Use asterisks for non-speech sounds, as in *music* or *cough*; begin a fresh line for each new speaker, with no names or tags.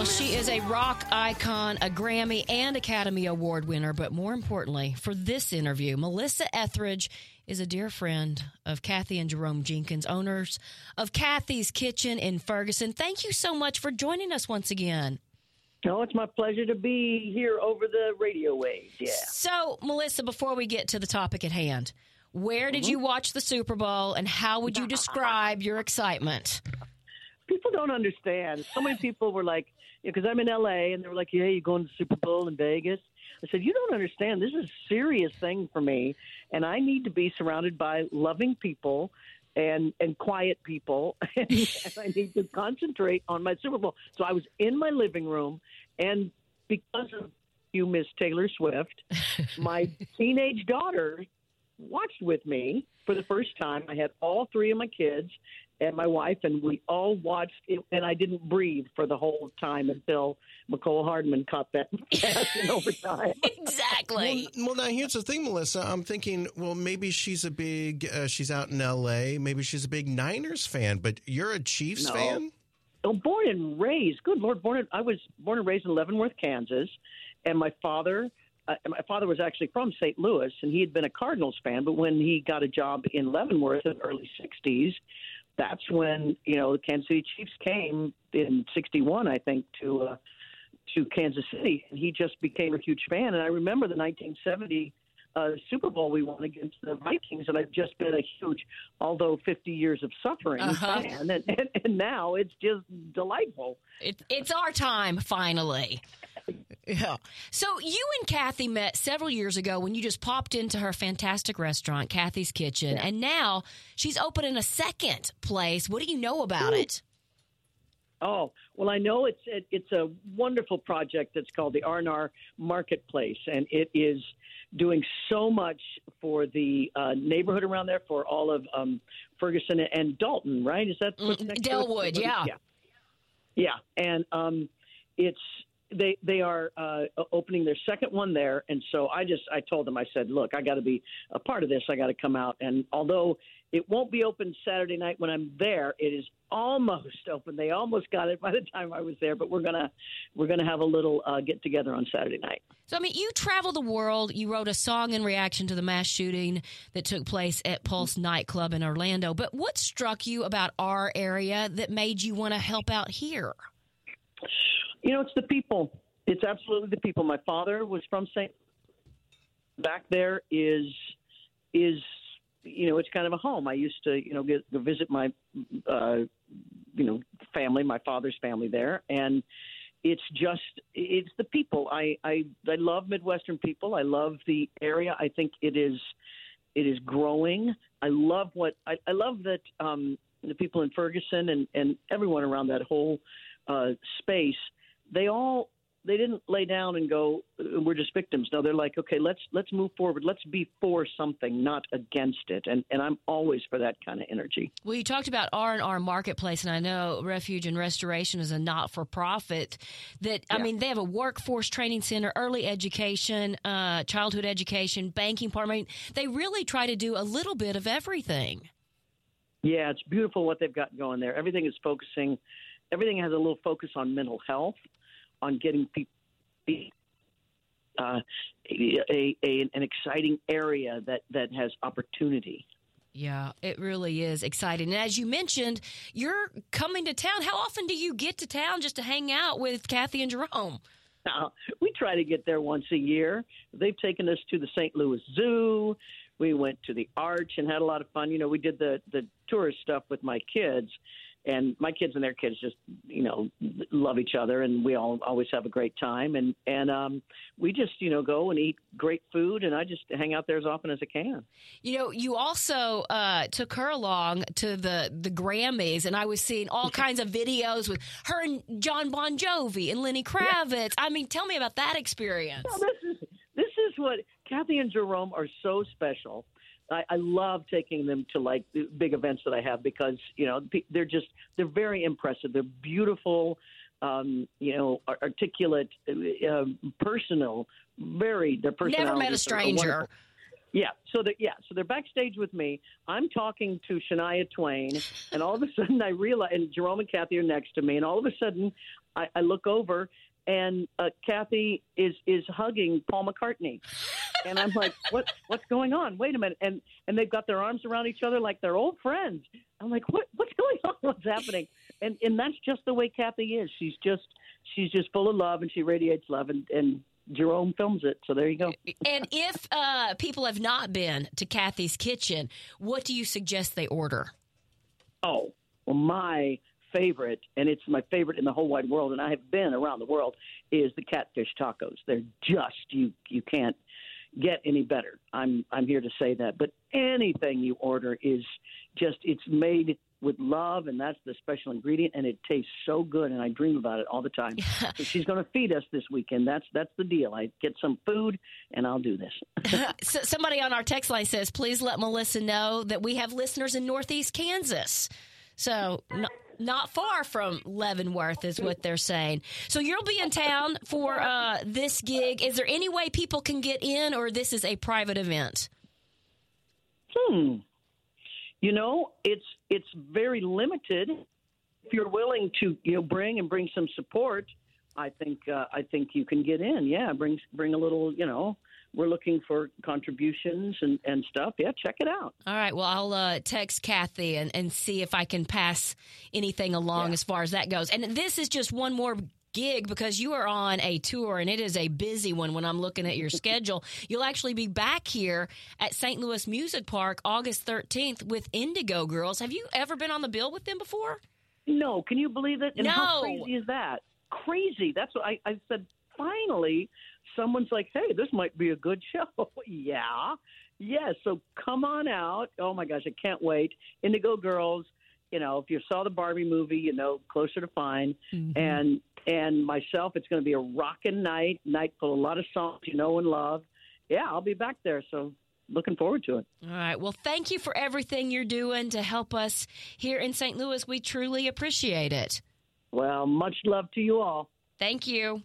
Well, she is a rock icon, a Grammy and Academy Award winner, but more importantly, for this interview, Melissa Etheridge is a dear friend of Kathy and Jerome Jenkins, owners of Kathy's Kitchen in Ferguson. Thank you so much for joining us once again.
No, it's my pleasure to be here over the radio waves. Yeah.
So, Melissa, before we get to the topic at hand, where did mm-hmm. you watch the Super Bowl and how would you *laughs* describe your excitement?
People don't understand. So many people were like, because I'm in LA, and they were like, "Yeah, you're going to Super Bowl in Vegas." I said, "You don't understand. This is a serious thing for me, and I need to be surrounded by loving people." And, and quiet people, *laughs* and, and I need to concentrate on my Super Bowl. So I was in my living room, and because of you, Miss Taylor Swift, my *laughs* teenage daughter watched with me for the first time. I had all three of my kids and my wife, and we all watched it. And I didn't breathe for the whole time until Mecole Hardman caught that *laughs* pass in *laughs* overtime.
Exactly.
Well, well, now here's the thing, Melissa. I'm thinking, well, maybe she's a big, uh, she's out in L.A. Maybe she's a big Niners fan, but you're a Chiefs
No.
fan.
Oh, born and raised. Good Lord, born. In, I was born and raised in Leavenworth, Kansas, and my father. My father was actually from St. Louis, and he had been a Cardinals fan. But when he got a job in Leavenworth in the early '60s, that's when you know the Kansas City Chiefs came in '61, I think, to uh, to Kansas City, and he just became a huge fan. And I remember the 1970 uh, Super Bowl we won against the Vikings, and I've just been a huge, although 50 years of suffering
Uh-huh.
fan, and, and, and now it's just delightful.
It, it's our time, finally.
Yeah.
So you and Kathy met several years ago when you just popped into her fantastic restaurant, Kathy's Kitchen, and now she's opening a second place. What do you know about it?
Oh well, I know it's it, it's a wonderful project that's called the R&R Marketplace, and it is doing so much for the uh, neighborhood around there, for all of um, Ferguson and Dalton, right? Is that what's
Mm,
next?
Dellwood, yeah.
yeah, yeah, and um, it's they they are uh, opening their second one there, and so I just I told them I said, look, I got to be a part of this. I got to come out, and although it won't be open Saturday night when I'm there, it is almost open. They almost got it by the time I was there, but we're gonna we're gonna have a little uh, get together on Saturday night.
So, I mean, you travel the world. You wrote a song in reaction to the mass shooting that took place at Pulse nightclub in Orlando. But what struck you about our area that made you want to help out here?
You know, it's the people. It's absolutely the people. My father was from St. Back there is is you know it's kind of a home. I used to you know get, go visit my uh, you know family, my father's family there, and it's just it's the people. I I I love Midwestern people. I love the area. I think it is it is growing. I love what I, I love that um, the people in Ferguson and and everyone around that whole uh, space. They all they didn't lay down and go "Uh, we're just victims. No, they're like okay, let's let's move forward. Let's be for something, not against it. And and I'm always for that kind of energy.
Well, you talked about R and R Marketplace, and I know Refuge and Restoration is a not for profit. That I mean, they have a workforce training center, early education, uh, childhood education, banking part. I mean, they really try to do a little bit of everything.
Yeah, it's beautiful what they've got going there. Everything is focusing. Everything has a little focus on mental health, on getting people. Uh, a, a an exciting area that that has opportunity.
Yeah, it really is exciting. And as you mentioned, you're coming to town. How often do you get to town just to hang out with Kathy and Jerome?
Now, we try to get there once a year. They've taken us to the St. Louis Zoo. We went to the Arch and had a lot of fun. You know, we did the the tourist stuff with my kids, and my kids and their kids just you know love each other, and we all always have a great time. And and um, we just you know go and eat great food, and I just hang out there as often as I can.
You know, you also uh, took her along to the the Grammys, and I was seeing all kinds of videos with her and Jon Bon Jovi and Lenny Kravitz. I mean, tell me about that experience.
Well, this is this is what Kathy and Jerome are so special. I, I love taking them to like the big events that I have because you know they're just they're very impressive. They're beautiful, um, you know, articulate, uh, um, personal, very their personalities.
Never met a stranger.
Yeah, so they yeah, so they're backstage with me. I'm talking to Shania Twain, and all of a sudden I realize, and Jerome and Kathy are next to me, and all of a sudden I, I look over, and uh, Kathy is is hugging Paul McCartney, and I'm like, *laughs* what what's going on? Wait a minute, and and they've got their arms around each other like they're old friends. I'm like, what what's *laughs* going on? What's happening? And and that's just the way Kathy is. She's just she's just full of love, and she radiates love, and and Jerome films it. So there you go.
And if uh, people have not been to Kathy's Kitchen, what do you suggest they order?
Oh, well, my favorite, and it's my favorite in the whole wide world, and I have been around the world, is the catfish tacos. They're just you you can't get any better. I'm I'm here to say that. But anything you order is just it's made with love, and that's the special ingredient, and it tastes so good, and I dream about it all the time. *laughs* so she's going to feed us this weekend. That's that's the deal. I get some food, and I'll do this. *laughs*
so somebody on our text line says, "Please let Melissa know that we have listeners in Northeast Kansas." So. Not far from Leavenworth is what they're saying. So you'll be in town for uh, this gig. Is there any way people can get in, or this is a private event?
Hmm. You know, it's it's very limited. If you're willing to, you know, bring and bring some support, I think uh, I think you can get in. Yeah, bring bring a little, you know. We're looking for contributions and, and stuff. Yeah, check it out.
All right. Well, I'll uh, text Kathy and, and see if I can pass anything along yeah. as far as that goes. And this is just one more gig because you are on a tour and it is a busy one when I'm looking at your *laughs* schedule. You'll actually be back here at St. Louis Music Park August 13th with Indigo Girls. Have you ever been on the bill with them before?
No. Can you believe it? And
no.
how crazy is that? Crazy. That's what I, I said. Finally, someone's like, hey, this might be a good show. *laughs* yeah. Yeah. So come on out. Oh my gosh, I can't wait. Indigo Girls. You know, if you saw the Barbie movie, you know, Closer to Fine, mm-hmm. and and myself, it's going to be a rocking night, night full of a lot of songs you know and love. Yeah, I'll be back there. So looking forward to it.
All right. Well, thank you for everything you're doing to help us here in St. Louis. We truly appreciate it.
Well, much love to you all.
Thank you.